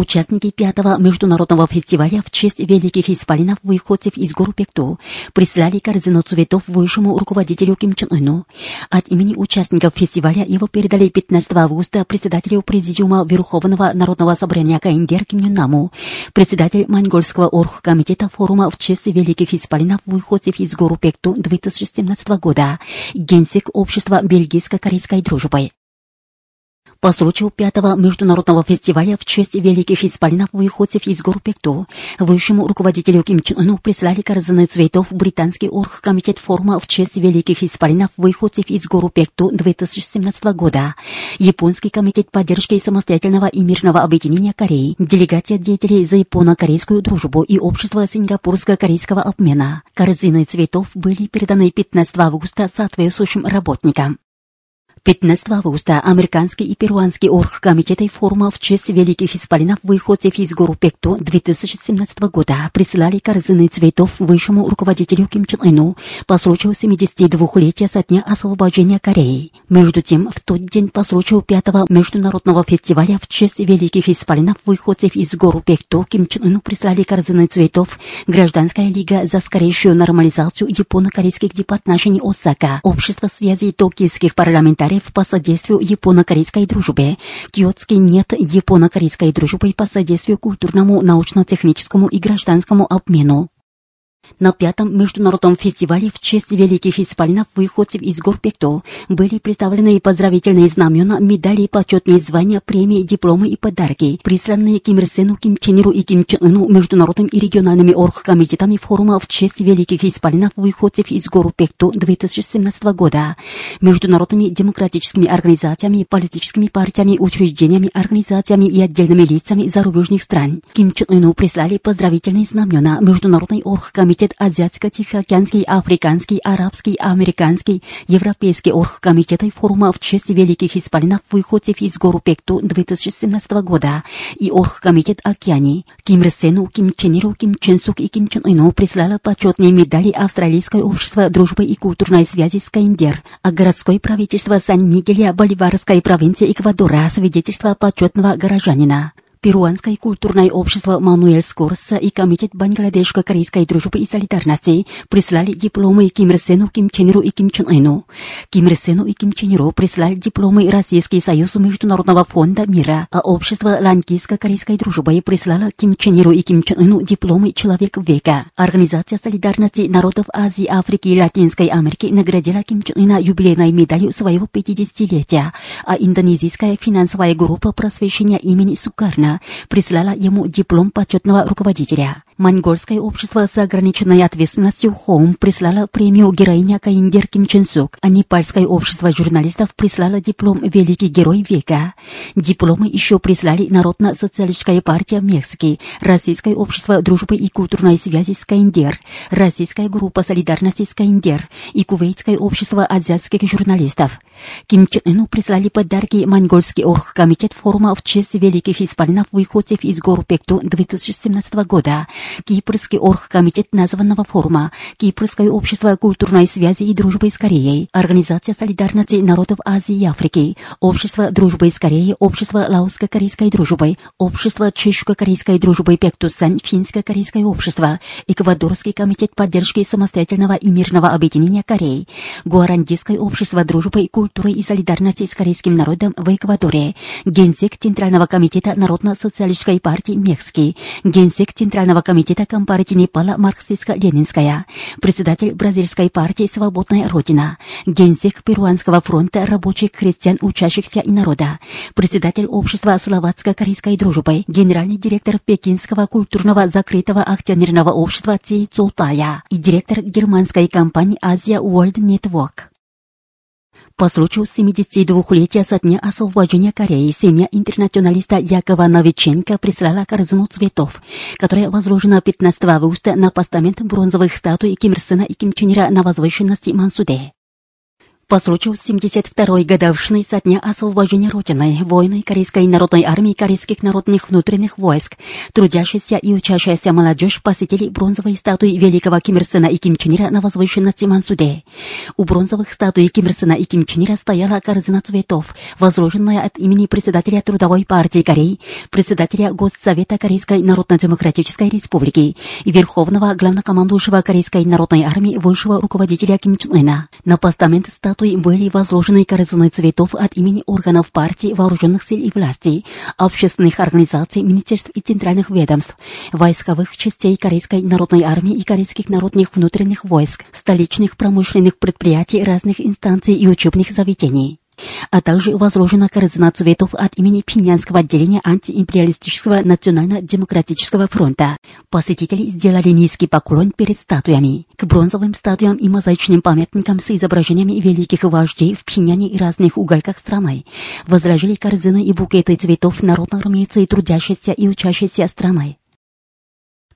Участники пятого международного фестиваля в честь великих исполинов выходцев из гору Пекту прислали корзину цветов высшему руководителю Ким Чен Ыну. От имени участников фестиваля его передали 15 августа председателю Президиума Верховного Народного Собрания КНДР Ким Юн Наму, председатель Монгольского оргкомитета форума в честь великих исполинов выходцев из гору Пекту 2017 года, генсек общества бельгийско-корейской дружбы. По случаю пятого международного фестиваля в честь великих исполинов выходцев из гор Пекту, высшему руководителю Ким Чен Ыну прислали корзины цветов британский оргкомитет форума в честь великих исполинов выходцев из гор Пекту 2017 года, японский комитет поддержки самостоятельного и мирного объединения Кореи, делегация деятелей за японо-корейскую дружбу и общество сингапурско-корейского обмена. Корзины цветов были переданы 15 августа соответствующим работникам. 15 августа американский и перуанский оргкомитеты форума в честь великих исполинов выходцев из гору Пекту 2017 года присылали корзины цветов высшему руководителю Ким Чен Ыну по случаю 72-летия со дня освобождения Кореи. Между тем, в тот день по случаю пятого международного фестиваля в честь великих исполинов выходцев из гору Пекту Ким Чен Ыну прислали корзины цветов Гражданская лига за скорейшую нормализацию японо-корейских дипотношений Осака, Общество связи токийских парламентариев по содействию японо-корейской дружбе, Киотский нет японо-корейской дружбы по содействию культурному, научно-техническому и гражданскому обмену. На пятом международном фестивале в честь великих исполинов выходцев из гор Пекто были представлены поздравительные знамена, медали, почетные звания, премии, дипломы и подарки, присланные Ким Ир Сену, Ким Чен Иру и Ким Чен Ыну международным и региональными оргкомитетами форума в честь великих исполинов выходцев из гор Пекто 2017 года, международными демократическими организациями, политическими партиями, учреждениями, организациями и отдельными лицами зарубежных стран. Ким Чен Ыну прислали поздравительные знамена международной оргкомитет комитет Азиатско-Тихоокеанский, Африканский, Арабский, Американский, Европейский оргкомитеты форума в честь великих исполинов выходцев из гору Пекту 2017 года и оргкомитет Океани. Ким Ир Ким Чен Иру, Ким Чен Сук и Ким Чен Ыну прислала почетные медали Австралийское общество дружбы и культурной связи с КНДР, а городское правительство Сан-Мигеля Боливарской провинции Эквадора свидетельство почетного горожанина. Перуанское культурное общество Мануэль Скорса и Комитет Бангладешко-корейской дружбы и солидарности прислали дипломы Ким Ир Сену, Ким Чен Иру и Ким Чен Ыну. Ким Ир Сену и Ким Чен Иру прислали дипломы Российский союз Международного фонда мира, а общество Ланкийско-корейской дружбы прислало Ким Чен Иру и Ким Чен Ыну дипломы Человек века. Организация солидарности народов Азии, Африки и Латинской Америки наградила Ким Чен Ына юбилейной медалью своего 50-летия, а индонезийская финансовая группа просвещения имени Сукарна прислала ему диплом почетного руководителя. Монгольское общество с ограниченной ответственностью Хоум прислало премию героиня Каиндер Ким Чен Сук, а Непальское общество журналистов прислало диплом «Великий герой века». Дипломы еще прислали Народно-социалистическая партия Мексики, Российское общество дружбы и культурной связи с Каиндер, Российская группа солидарности с Каиндер и Кувейтское общество азиатских журналистов. Ким Чен Ыну прислали подарки Монгольский оргкомитет форума в честь великих исполинов выходцев из гор Пекту 2017 года, Кипрский оргкомитет названного форума, Кипрское общество культурной связи и дружбы с Кореей, Организация солидарности народов Азии и Африки, Общество дружбы с Кореей, Общество лаоско-корейской дружбы, Общество чешско-корейской дружбы Пектусан, Финско-корейское общество, Эквадорский комитет поддержки самостоятельного и мирного объединения Кореи, Гуарандийское общество дружбы, культуры и солидарности с корейским народом в Эквадоре, Генсек Центрального комитета Народно-социалистической партии Мексики, Генсек Центрального комитета Компартии Непала Марксистско-Ленинская, председатель Бразильской партии «Свободная Родина», генсек Перуанского фронта рабочих крестьян, учащихся и народа, председатель общества Словацко-корейской дружбы, генеральный директор Пекинского культурного закрытого акционерного общества Ци Цутая и директор германской компании Азия World Network. По случаю 72-летия со дня освобождения Кореи семья интернационалиста Якова Новиченко прислала корзину цветов, которая возложена 15 августа на постамент бронзовых статуй Ким Ир Сена и Ким Чен Ира на возвышенности Мансуде. По случаю 72-й годовщины со дня освобождения Родины, войны Корейской народной армии Корейских народных внутренних войск, трудящаяся и учащаяся молодежь посетили бронзовые статуи великого Ким Ир Сена и Ким Чен Ира на возвышенности Мансуде. У бронзовых статуй Ким Ир Сена и Ким Чен Ира стояла корзина цветов, возложенная от имени председателя Трудовой партии Кореи, председателя Госсовета Корейской Народно-Демократической Республики и верховного главнокомандующего Корейской народной армии высшего руководителя Ким Чен Ына. На постамент статуи статуи были возложены корзины цветов от имени органов партии, вооруженных сил и власти, общественных организаций, министерств и центральных ведомств, войсковых частей Корейской народной армии и корейских народных внутренних войск, столичных промышленных предприятий разных инстанций и учебных заведений а также возложена корзина цветов от имени Пинянского отделения антиимпериалистического национально-демократического фронта. Посетители сделали низкий поклон перед статуями. К бронзовым статуям и мозаичным памятникам с изображениями великих вождей в Пиняне и разных уголках страны возложили корзины и букеты цветов народноармейцы и трудящиеся и учащиеся страны.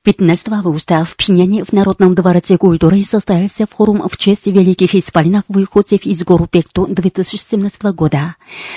15 августа в Пиняне в Народном дворце культуры состоялся форум в честь великих исполинов выходцев из гору Пекту 2017 года.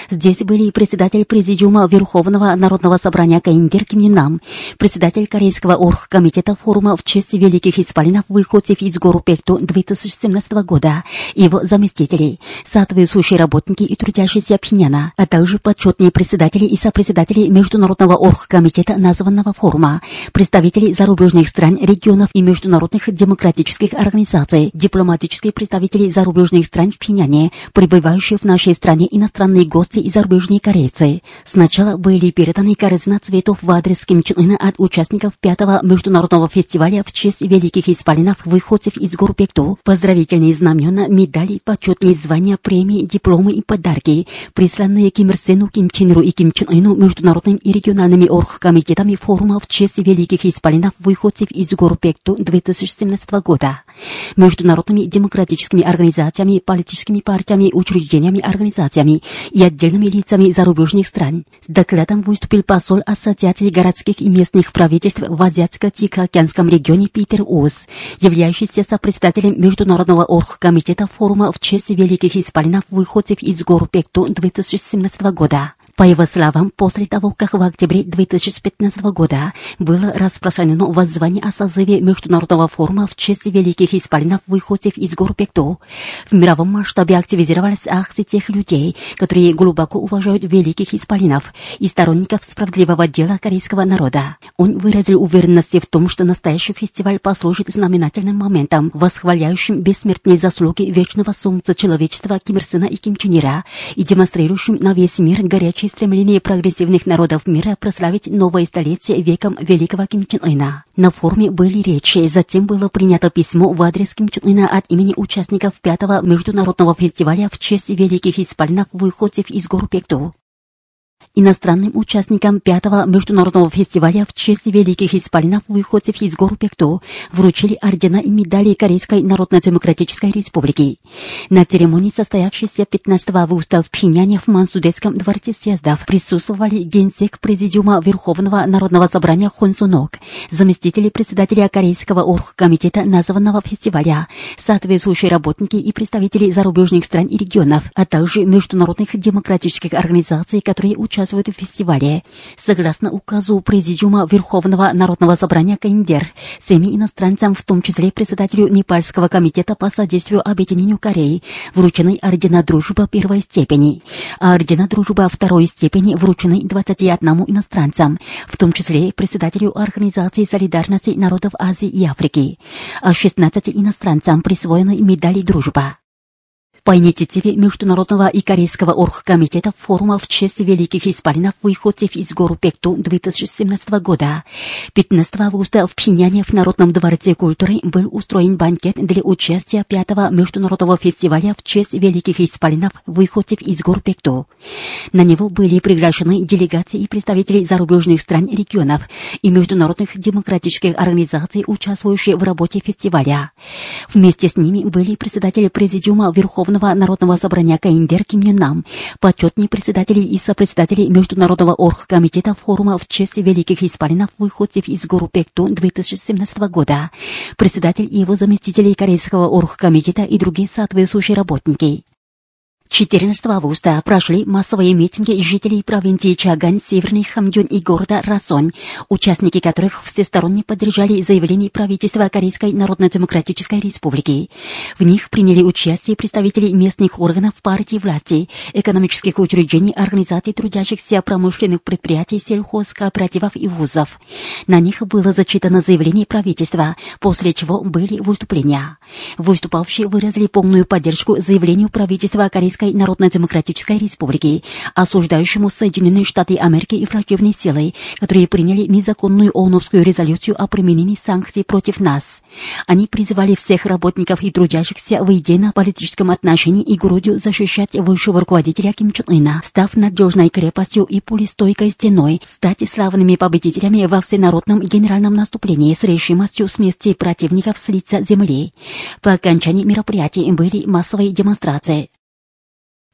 Здесь были председатель Президиума Верховного Народного собрания Каиндер Ким Юнам, председатель Корейского оргкомитета форума в честь великих исполинов выходцев из гору Пекту 2017 года, его заместителей, соответствующие работники и трудящиеся Пиняна, а также почетные председатели и сопредседатели Международного оргкомитета названного форума, представители зарубежных зарубежных стран, регионов и международных демократических организаций, дипломатические представители зарубежных стран в Пиняне, пребывающие в нашей стране иностранные гости и зарубежные корейцы. Сначала были переданы корзина цветов в адрес Ким Чен Ына от участников пятого международного фестиваля в честь великих исполинов выходцев из гор Пекту, поздравительные знамена, медали, почетные звания, премии, дипломы и подарки, присланные Ким Ир Сену, Ким Чен Иру и Ким Чен Ыну международным и региональными оргкомитетами форума в честь великих исполинов выходцев из Горпекту 2017 года, международными демократическими организациями, политическими партиями, учреждениями, организациями и отдельными лицами зарубежных стран. С докладом выступил посол Ассоциации городских и местных правительств в Азиатско-Тихоокеанском регионе Питер Ус, являющийся сопредседателем Международного оргкомитета форума в честь великих исполинов выходцев из Горпекту 2017 года. По его словам, после того, как в октябре 2015 года было распространено воззвание о созыве Международного форума в честь великих исполинов выходцев из гор Пекту, в мировом масштабе активизировались акции тех людей, которые глубоко уважают великих исполинов и сторонников справедливого дела корейского народа. Он выразил уверенность в том, что настоящий фестиваль послужит знаменательным моментом, восхваляющим бессмертные заслуги вечного солнца человечества Ким Ир Сена и Ким Чен Ира и демонстрирующим на весь мир горячий общее стремление прогрессивных народов мира прославить новое столетие веком великого Ким Чен Ына. На форуме были речи, затем было принято письмо в адрес Ким Чен Ына от имени участников пятого международного фестиваля в честь великих исполинов выходцев из гор Пекту иностранным участникам пятого международного фестиваля в честь великих исполинов выходцев из гор Пекту вручили ордена и медали Корейской Народно-Демократической Республики. На церемонии, состоявшейся 15 августа в Пхеняне в Мансудетском дворце съездов, присутствовали генсек Президиума Верховного Народного собрания Хон Сунок, заместители председателя Корейского оргкомитета названного фестиваля, соответствующие работники и представители зарубежных стран и регионов, а также международных демократических организаций, которые участвуют участвуют в фестивале. Согласно указу Президиума Верховного Народного собрания Каиндер, семи иностранцам, в том числе председателю Непальского комитета по содействию объединению Кореи, вручены ордена дружбы первой степени, а ордена дружбы второй степени вручены 21 иностранцам, в том числе председателю Организации солидарности народов Азии и Африки, а 16 иностранцам присвоены медали дружба по инициативе Международного и Корейского оргкомитета форума в честь великих исполинов выходцев из гору Пекту 2017 года. 15 августа в Пхеняне в Народном дворце культуры был устроен банкет для участия пятого международного фестиваля в честь великих исполинов выходцев из гор Пекту. На него были приглашены делегации и представители зарубежных стран и регионов и международных демократических организаций, участвующие в работе фестиваля. Вместе с ними были председатели Президиума Верховного Верховного народного собрания КНДР Ким Юн Нам, председатели и сопредседатели Международного оргкомитета форума в честь великих исполинов выходцев из гору Пекту 2017 года, председатель и его заместители Корейского оргкомитета и другие соответствующие работники. 14 августа прошли массовые митинги жителей провинции Чагань, Северный Хамдюн и города Расон, участники которых всесторонне поддержали заявление правительства Корейской Народно-Демократической Республики. В них приняли участие представители местных органов партии власти, экономических учреждений, организаций трудящихся промышленных предприятий, сельхозкооперативов и вузов. На них было зачитано заявление правительства, после чего были выступления. Выступавшие выразили полную поддержку заявлению правительства Корейской Корейской Народно-Демократической Республики, осуждающему Соединенные Штаты Америки и враждебные силы, которые приняли незаконную ООНовскую резолюцию о применении санкций против нас. Они призывали всех работников и трудящихся в идейно-политическом отношении и грудью защищать высшего руководителя Ким Чен Ына, став надежной крепостью и пулестойкой стеной, стать славными победителями во всенародном генеральном наступлении с решимостью смести противников с лица земли. По окончании мероприятий были массовые демонстрации.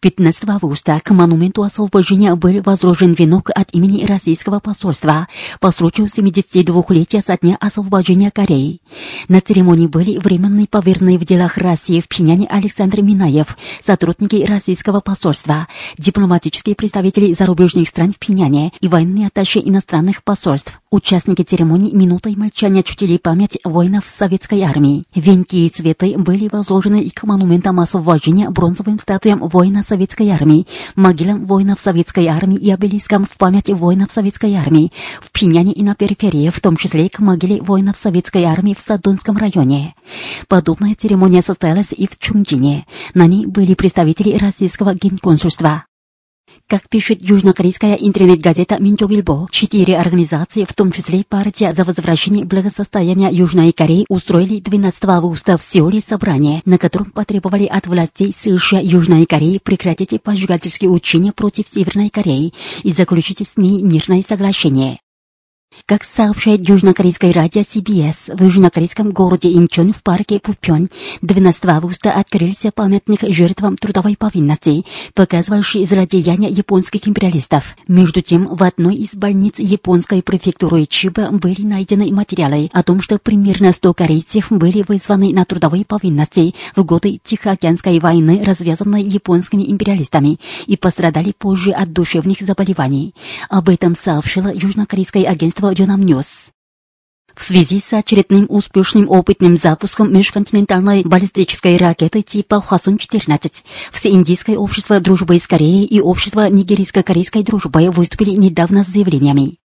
15 августа к монументу освобождения был возложен венок от имени российского посольства по случаю 72-летия со дня освобождения Кореи. На церемонии были временные поверенные в делах России в Пхеняне Александр Минаев, сотрудники российского посольства, дипломатические представители зарубежных стран в Пхеняне и военные атташе иностранных посольств. Участники церемонии минутой молчания чтили память воинов советской армии. Венки и цветы были возложены и к монументам освобождения бронзовым статуям воина Советской армии, могилам воинов Советской армии и обелискам в память воинов Советской армии в Пиняне и на периферии, в том числе к могиле воинов Советской армии в Садонском районе. Подобная церемония состоялась и в Чунджине. На ней были представители российского генконсульства. Как пишет южнокорейская интернет-газета Минчогильбо, четыре организации, в том числе партия за возвращение благосостояния Южной Кореи, устроили 12 августа в Сеуле собрание, на котором потребовали от властей США Южной Кореи прекратить поджигательские учения против Северной Кореи и заключить с ней мирное соглашение. Как сообщает южнокорейское радио CBS, в южнокорейском городе Инчон в парке Пупён 12 августа открылся памятник жертвам трудовой повинности, показывающий злодеяния японских империалистов. Между тем, в одной из больниц японской префектуры Чиба были найдены материалы о том, что примерно 100 корейцев были вызваны на трудовые повинности в годы Тихоокеанской войны, развязанной японскими империалистами, и пострадали позже от душевных заболеваний. Об этом сообщило южнокорейское агентство Джонам Ньюс. В связи с очередным успешным опытным запуском межконтинентальной баллистической ракеты типа Хвасон-14, Всеиндийское общество дружбы с Кореей и общество нигерийско-корейской дружбы выступили недавно с заявлениями.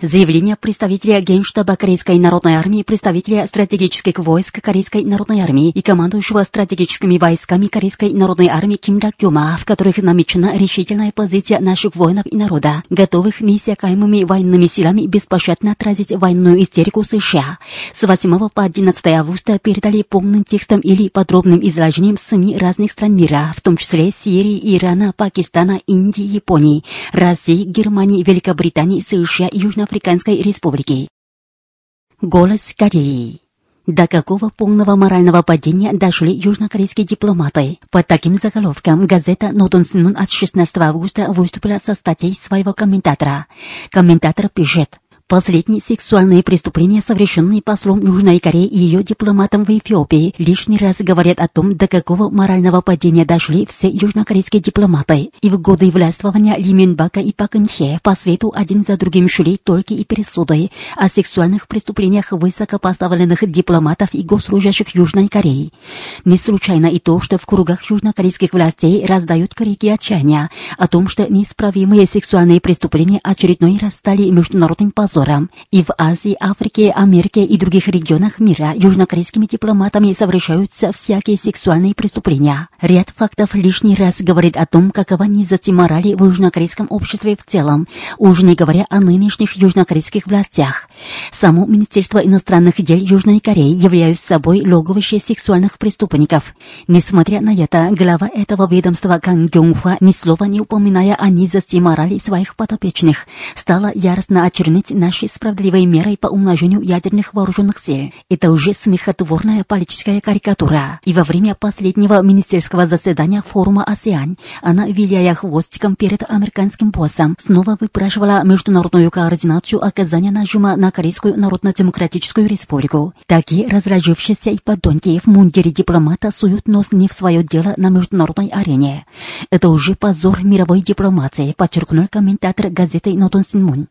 Заявление представителя Генштаба Корейской народной армии, представителя стратегических войск Корейской народной армии и командующего стратегическими войсками Корейской народной армии Ким Дак Кюма, в которых намечена решительная позиция наших воинов и народа, готовых неиссякаемыми военными силами беспощадно отразить военную истерику США. С 8 по 11 августа передали полным текстом или подробным изложением СМИ разных стран мира, в том числе Сирии, Ирана, Пакистана, Индии, Японии, России, Германии, Великобритании, США, Южно Африканской Республики. Голос Кореи. До какого полного морального падения дошли южнокорейские дипломаты? Под таким заголовком газета «Нодон Синун» от 16 августа выступила со статьей своего комментатора. Комментатор пишет. Последние сексуальные преступления, совершенные послом Южной Кореи и ее дипломатом в Эфиопии, лишний раз говорят о том, до какого морального падения дошли все южнокорейские дипломаты. И в годы властвования Ли Минбака и Пак Инхе по свету один за другим шли только и пересуды о сексуальных преступлениях высокопоставленных дипломатов и госслужащих Южной Кореи. Не случайно и то, что в кругах южнокорейских властей раздают крики отчаяния о том, что неисправимые сексуальные преступления очередной раз стали международным позором позором. И в Азии, Африке, Америке и других регионах мира южнокорейскими дипломатами совершаются всякие сексуальные преступления. Ряд фактов лишний раз говорит о том, какова низость морали в южнокорейском обществе в целом, уж не говоря о нынешних южнокорейских властях. Само Министерство иностранных дел Южной Кореи является собой логовище сексуальных преступников. Несмотря на это, глава этого ведомства Кан Гёнгхва, ни слова не упоминая о низости морали своих подопечных, стала яростно очернить на нашей справедливой мерой по умножению ядерных вооруженных сил. Это уже смехотворная политическая карикатура. И во время последнего министерского заседания форума АСЕАН она, виляя хвостиком перед американским боссом, снова выпрашивала международную координацию оказания нажима на Корейскую Народно-Демократическую Республику. Такие разражившиеся и подонки в мундире дипломата суют нос не в свое дело на международной арене. Это уже позор мировой дипломации, подчеркнул комментатор газеты «Нотон Синмун».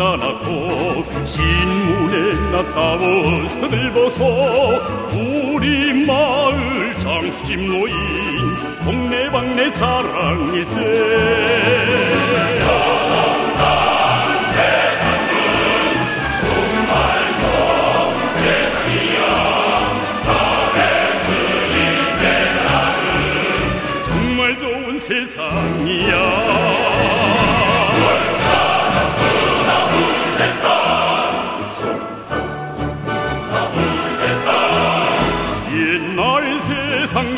않았고 신문에 나타워 서들벗어 우리 마을 장수집 노인 동네방네 자랑일세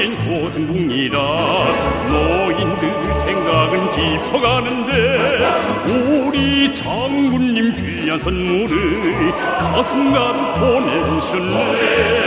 세상엔 고승국이라 노인들 생각은 깊어가는데 우리 장군님 귀한 선물을 가슴 가득 보내셨네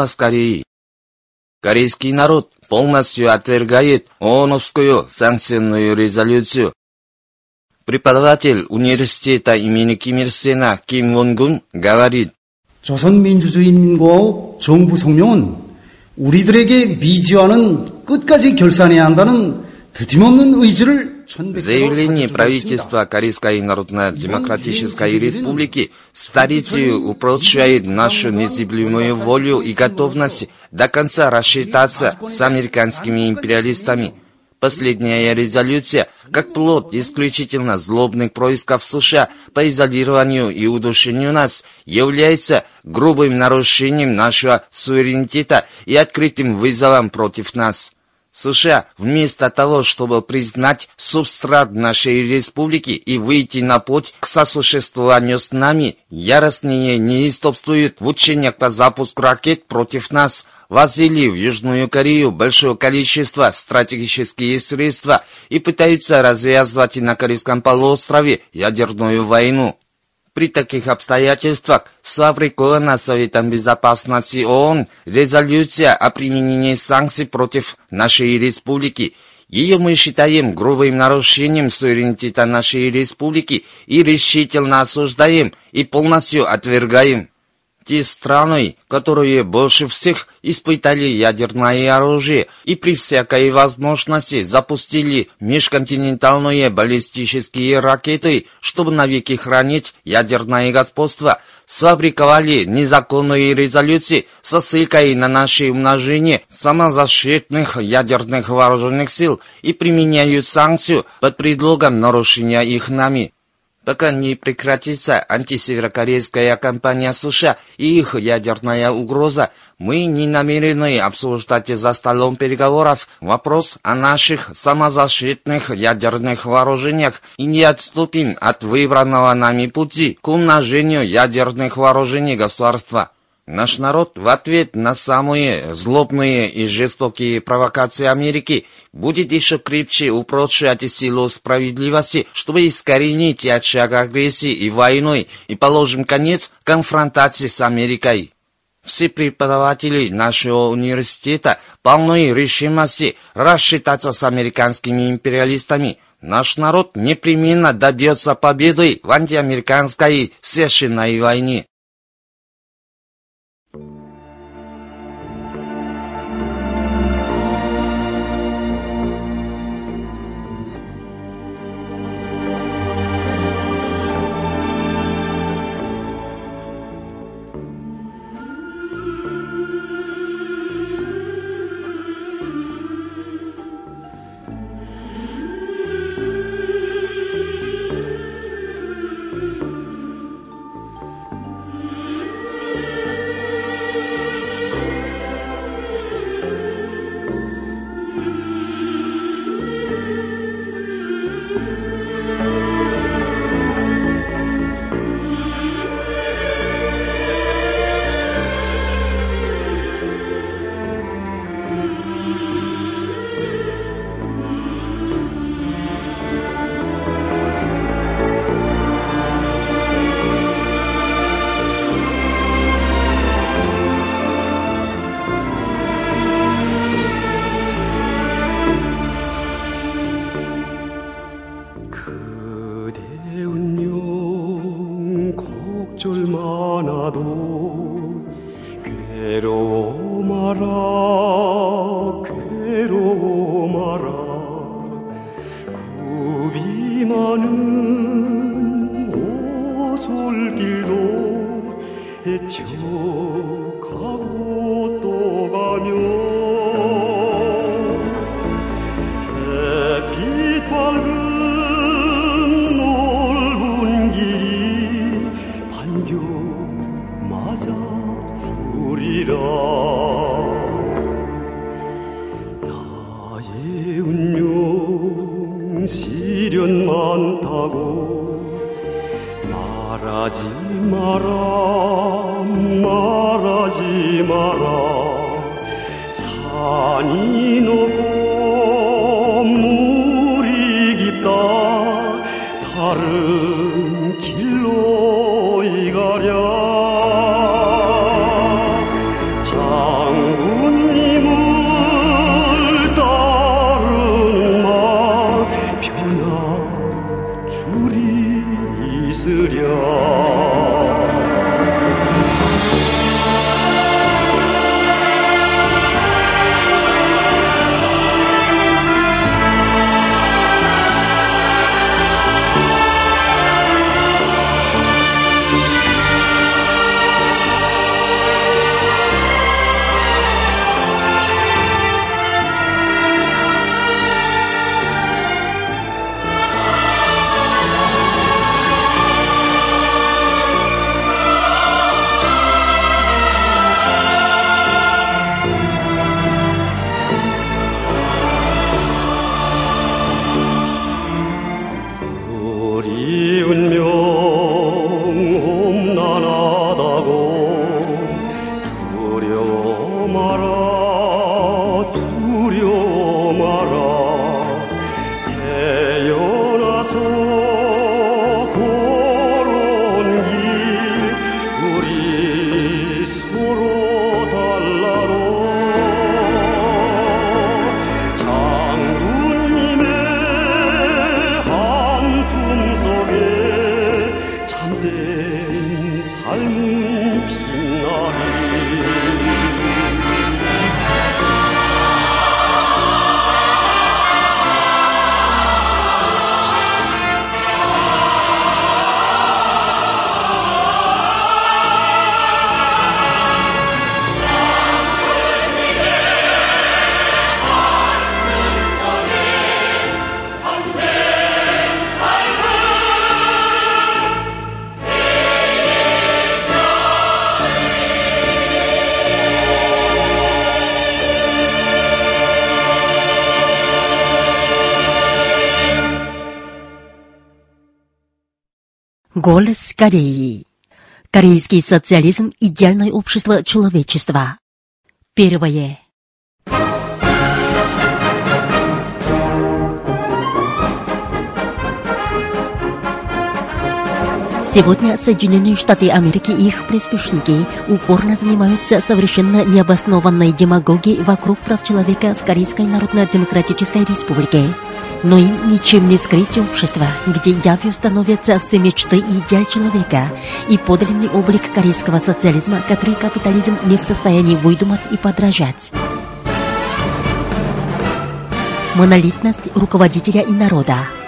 Голос Кореи. Корейский народ полностью отвергает ООНовскую санкционную резолюцию. Преподаватель университета имени Ким Ир Сена Ким Вон Гун говорит, 조선민주주의인민공화국 정부 성명은 우리들에게 미지와는 끝까지 결산해야 한다는 드림없는 의지를 Заявление правительства Корейской Народно-Демократической Республики столетию упрочает нашу незыблемую волю и готовность до конца рассчитаться с американскими империалистами. Последняя резолюция, как плод исключительно злобных происков США по изолированию и удушению нас, является грубым нарушением нашего суверенитета и открытым вызовом против нас. США, вместо того, чтобы признать субстрат нашей республики и выйти на путь к сосуществованию с нами, яростнее неистовствуют в учениях по запуску ракет против нас, возили в Южную Корею большое количество стратегических средств и пытаются развязывать на Корейском полуострове ядерную войну. При таких обстоятельствах сфабрикована Советом Безопасности ООН резолюция о применении санкций против нашей республики. Ее мы считаем грубым нарушением суверенитета нашей республики и решительно осуждаем и полностью отвергаем. Те страны, которые больше всех испытали ядерное оружие и при всякой возможности запустили межконтинентальные баллистические ракеты, чтобы навеки хранить ядерное господство, сфабриковали незаконные резолюции со ссылкой на наше умножение самозащитных ядерных вооруженных сил и применяют санкцию под предлогом нарушения их нами. Пока не прекратится антисеверокорейская кампания США и их ядерная угроза, мы не намерены обсуждать за столом переговоров вопрос о наших самозащитных ядерных вооружениях и не отступим от выбранного нами пути к умножению ядерных вооружений государства. Наш народ в ответ на самые злобные и жестокие провокации Америки будет еще крепче упрочивать силу справедливости, чтобы искоренить очаг агрессии и войной и положим конец конфронтации с Америкой. Все преподаватели нашего университета полны решимости рассчитаться с американскими империалистами. Наш народ непременно добьется победы в антиамериканской священной войне. 많다고 말하지 마라 말하지 마라. 산이 높고 Голос Кореи. Корейский социализм – идеальное общество человечества. Первое. Сегодня Соединенные Штаты Америки и их приспешники упорно занимаются совершенно необоснованной демагогией вокруг прав человека в Корейской Народно-Демократической Республике. Но им ничем не скрыть общество, где явью становятся все мечты и идеал человека и подлинный облик корейского социализма, который капитализм не в состоянии выдумать и подражать. Монолитность руководителя и народа –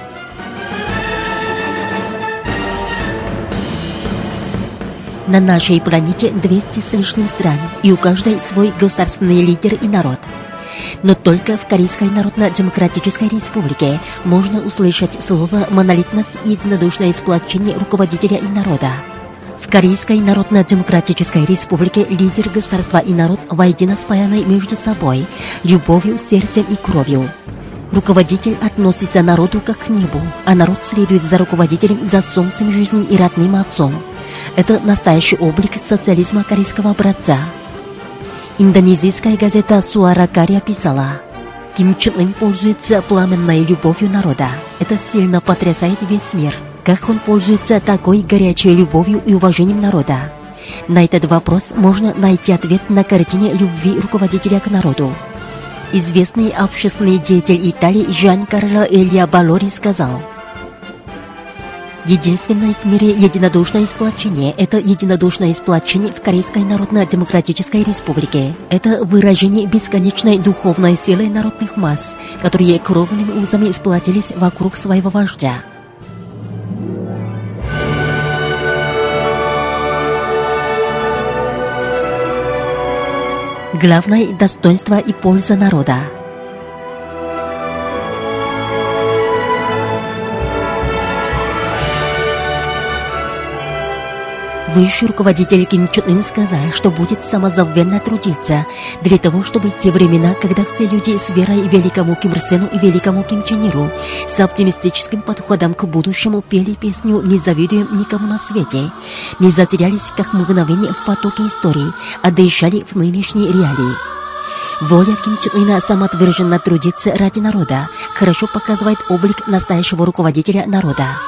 На нашей планете 200 с лишним стран, и у каждой свой государственный лидер и народ. Но только в Корейской Народно-Демократической Республике можно услышать слово «монолитность» и единодушное сплочение руководителя и народа. В Корейской Народно-Демократической Республике лидер государства и народ воедино спаяны между собой, любовью, сердцем и кровью. Руководитель относится народу как к небу, а народ следует за руководителем, за солнцем жизни и родным отцом. Это настоящий облик социализма корейского образца. Индонезийская газета «Суара Кария» писала, Ким Чен Ын пользуется пламенной любовью народа. Это сильно потрясает весь мир. Как он пользуется такой горячей любовью и уважением народа? На этот вопрос можно найти ответ на картине любви руководителя к народу. Известный общественный деятель Италии Жан Карло Элья Балори сказал, Единственное в мире единодушное сплочение – это единодушное сплочение в Корейской Народно-Демократической Республике. Это выражение бесконечной духовной силы народных масс, которые кровными узами сплотились вокруг своего вождя. Главное – достоинство и польза народа – Высший руководитель Ким Чун Ын сказал, что будет самозабвенно трудиться для того, чтобы те времена, когда все люди с верой великому Ким Ир Сену и великому Ким Чен Иру с оптимистическим подходом к будущему пели песню «Не завидуем никому на свете», не затерялись как мгновение в потоке истории, а дышали в нынешней реалии. Воля Ким Чен Ына самоотверженно трудиться ради народа хорошо показывает облик настоящего руководителя народа.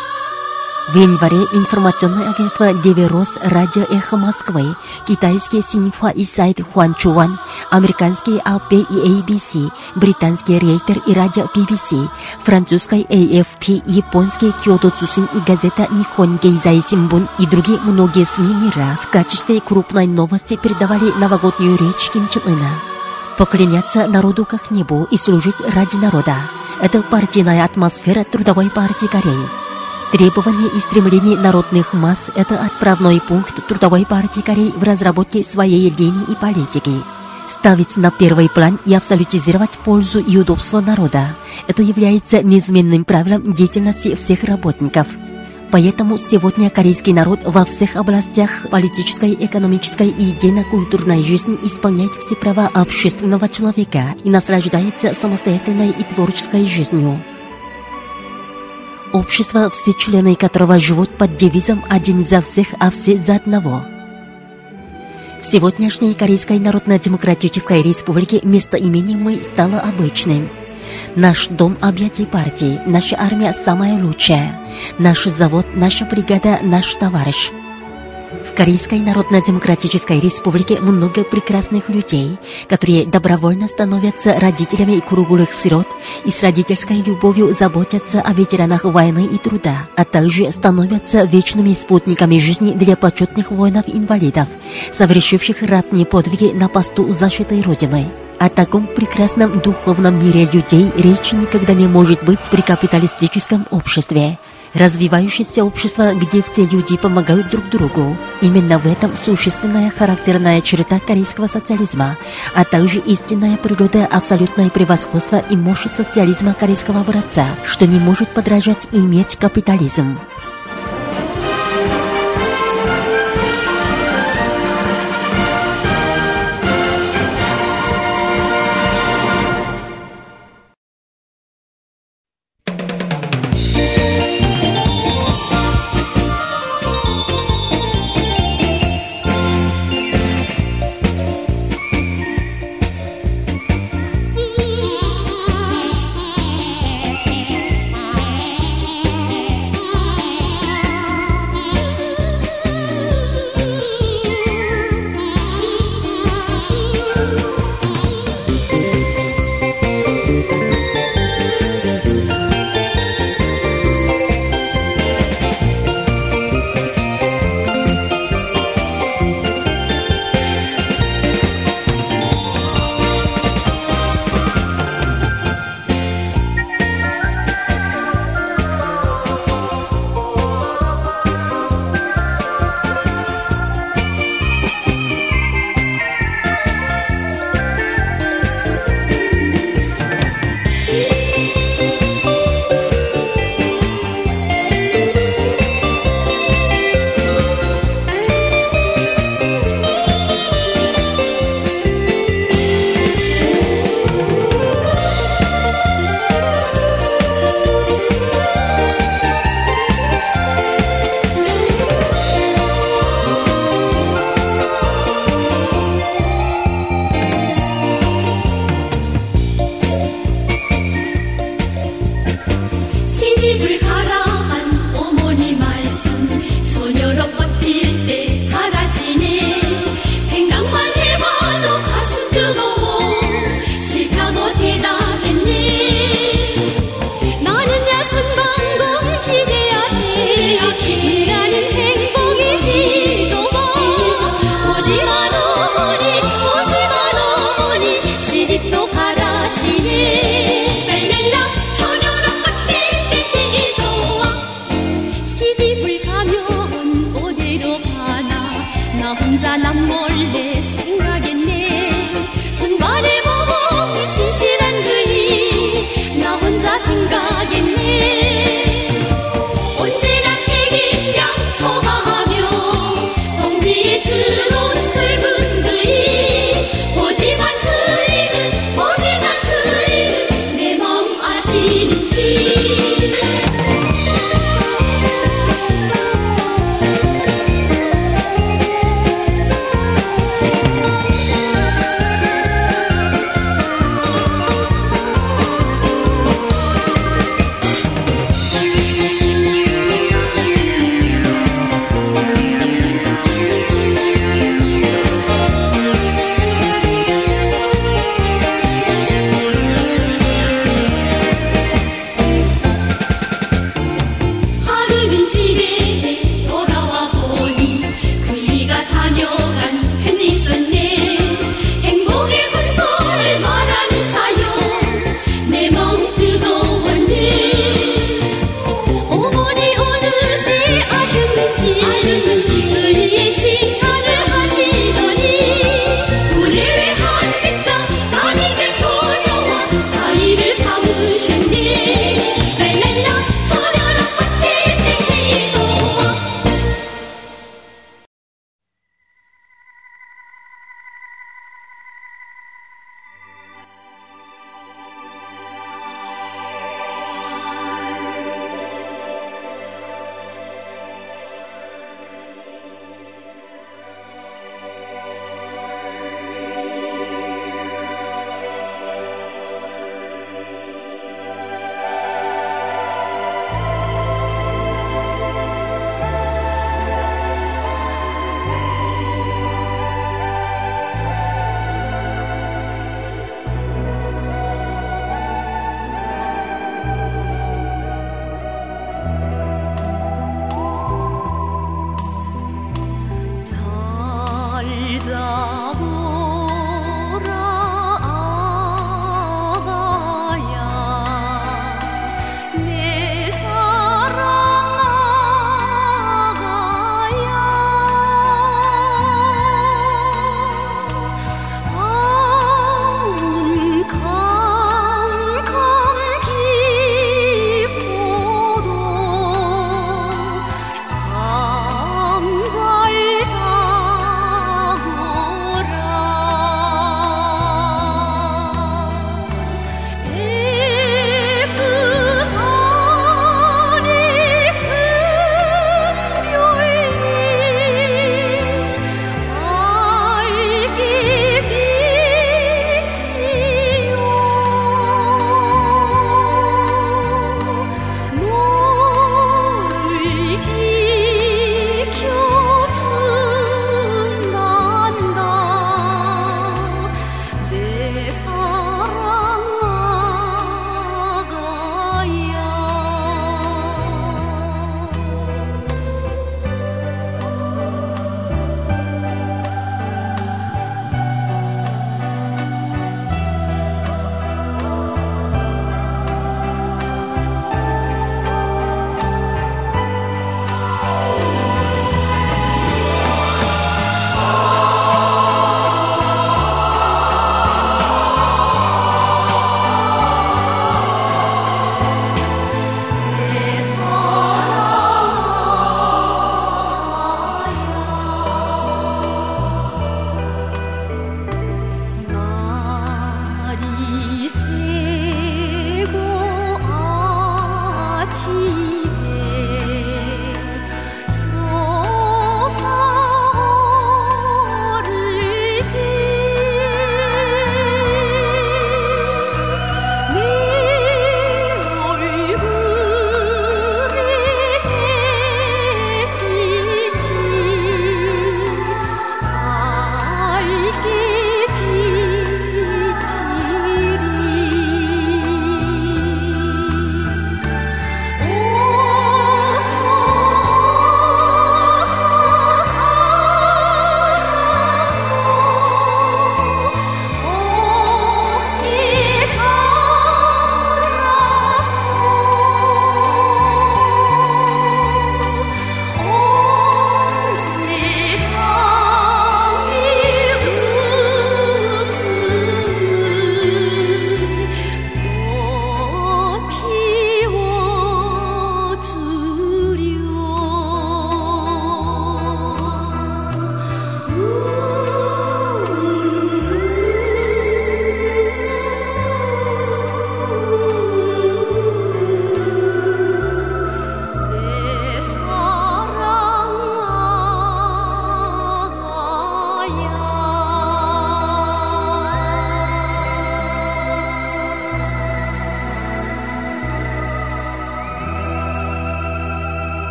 В январе информационное агентство Деверос Радио Эхо Москвы, китайские Синьхуа и сайт Хуанчуан, американские АП и ABC, британский Рейтер и радио BBC, французский AFP, японский Киодо Цусин и газета Нихон Кэйдзай Симбун и другие многие СМИ мира в качестве крупной новости передавали новогоднюю речь Ким Чен Ына. Поклоняться народу как небу и служить ради народа. Это партийная атмосфера Трудовой партии Кореи. Требования и стремления народных масс – это отправной пункт Трудовой партии Кореи в разработке своей линии и политики. Ставить на первый план и абсолютизировать пользу и удобство народа – это является неизменным правилом деятельности всех работников. Поэтому сегодня корейский народ во всех областях политической, экономической и идейно-культурной жизни исполняет все права общественного человека и наслаждается самостоятельной и творческой жизнью общество, все члены которого живут под девизом «один за всех, а все за одного». В сегодняшней Корейской Народно-Демократической Республике местоимение «мы» стало обычным. Наш дом объятий партии, наша армия самая лучшая, наш завод, наша бригада, наш товарищ – в Корейской Народно-Демократической Республике много прекрасных людей, которые добровольно становятся родителями круглых сирот и с родительской любовью заботятся о ветеранах войны и труда, а также становятся вечными спутниками жизни для почетных воинов-инвалидов, совершивших ратные подвиги на посту защиты Родины. О таком прекрасном духовном мире людей речи никогда не может быть при капиталистическом обществе. Развивающееся общество, где все люди помогают друг другу. Именно в этом существенная характерная черта корейского социализма, а также истинная природа абсолютное превосходство и мощь социализма корейского образца, что не может подражать и иметь капитализм.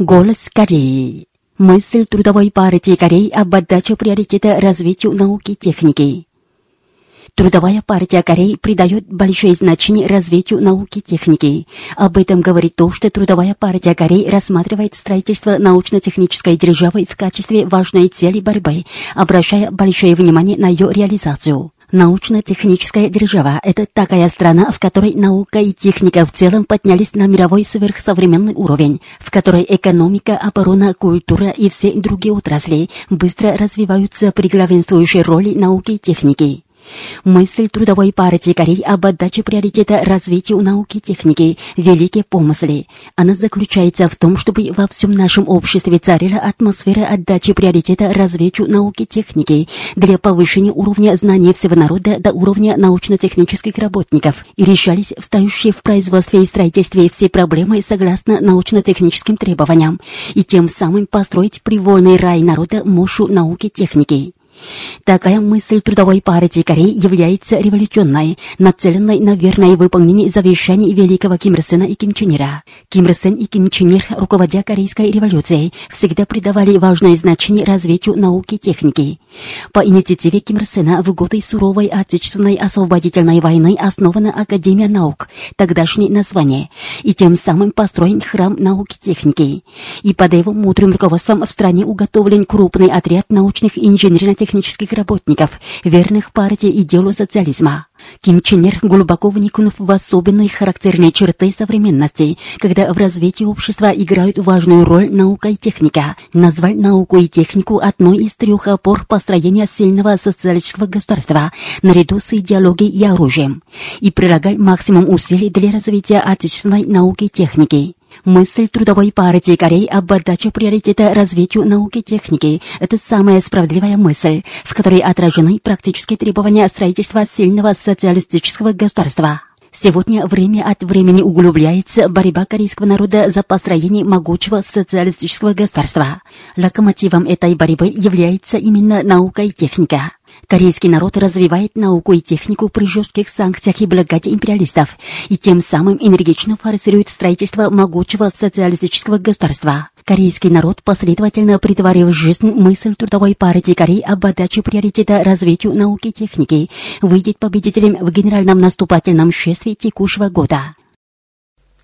Голос Кореи. Мысль Трудовой партии Кореи об отдаче приоритета развитию науки и техники. Трудовая партия Кореи придает большое значение развитию науки и техники. Об этом говорит то, что Трудовая партия Кореи рассматривает строительство научно-технической державы в качестве важной цели борьбы, обращая большое внимание на ее реализацию. Научно-техническая держава – это такая страна, в которой наука и техника в целом поднялись на мировой сверхсовременный уровень, в которой экономика, оборона, культура и все другие отрасли быстро развиваются при главенствующей роли науки и техники. Мысль Трудовой партии Кореи об отдаче приоритета развитию науки и техники – великие помысли. Она заключается в том, чтобы во всем нашем обществе царила атмосфера отдачи приоритета развитию науки и техники для повышения уровня знаний всего народа до уровня научно-технических работников и решались встающие в производстве и строительстве все проблемы согласно научно-техническим требованиям и тем самым построить привольный рай народа мощью науки и техники. Такая мысль Трудовой партии Кореи является революционной, нацеленной на верное выполнение завещаний великого Ким Ир Сена и Ким Чен Ира. Ким Ир Сен и Ким Чен Ир, руководя Корейской революцией, всегда придавали важное значение развитию науки и техники. По инициативе Ким Ир Сена в годы суровой отечественной освободительной войны основана Академия наук, тогдашнее название, и тем самым построен храм науки и техники. И под его мудрым руководством в стране уготовлен крупный отряд научных и инженерно-технических работников, верных партии и делу социализма. Ким Чен Ир, глубоко вникнув в особенные характерные черты современности, когда в развитии общества играют важную роль наука и техника, назвал науку и технику одной из трех опор построения сильного социалистического государства, наряду с идеологией и оружием, и прилагал максимум усилий для развития отечественной науки и техники. Мысль Трудовой партии Кореи об отдаче приоритета развитию науки и техники – это самая справедливая мысль, в которой отражены практические требования строительства сильного социалистического государства. Сегодня время от времени углубляется борьба корейского народа за построение могучего социалистического государства. Локомотивом этой борьбы является именно наука и техника. Корейский народ развивает науку и технику при жестких санкциях и блокаде империалистов и тем самым энергично форсирует строительство могучего социалистического государства. Корейский народ, последовательно притворив в жизнь мысль Трудовой партии Кореи об отдаче приоритета развитию науки и техники, выйдет победителем в генеральном наступательном шествии текущего года.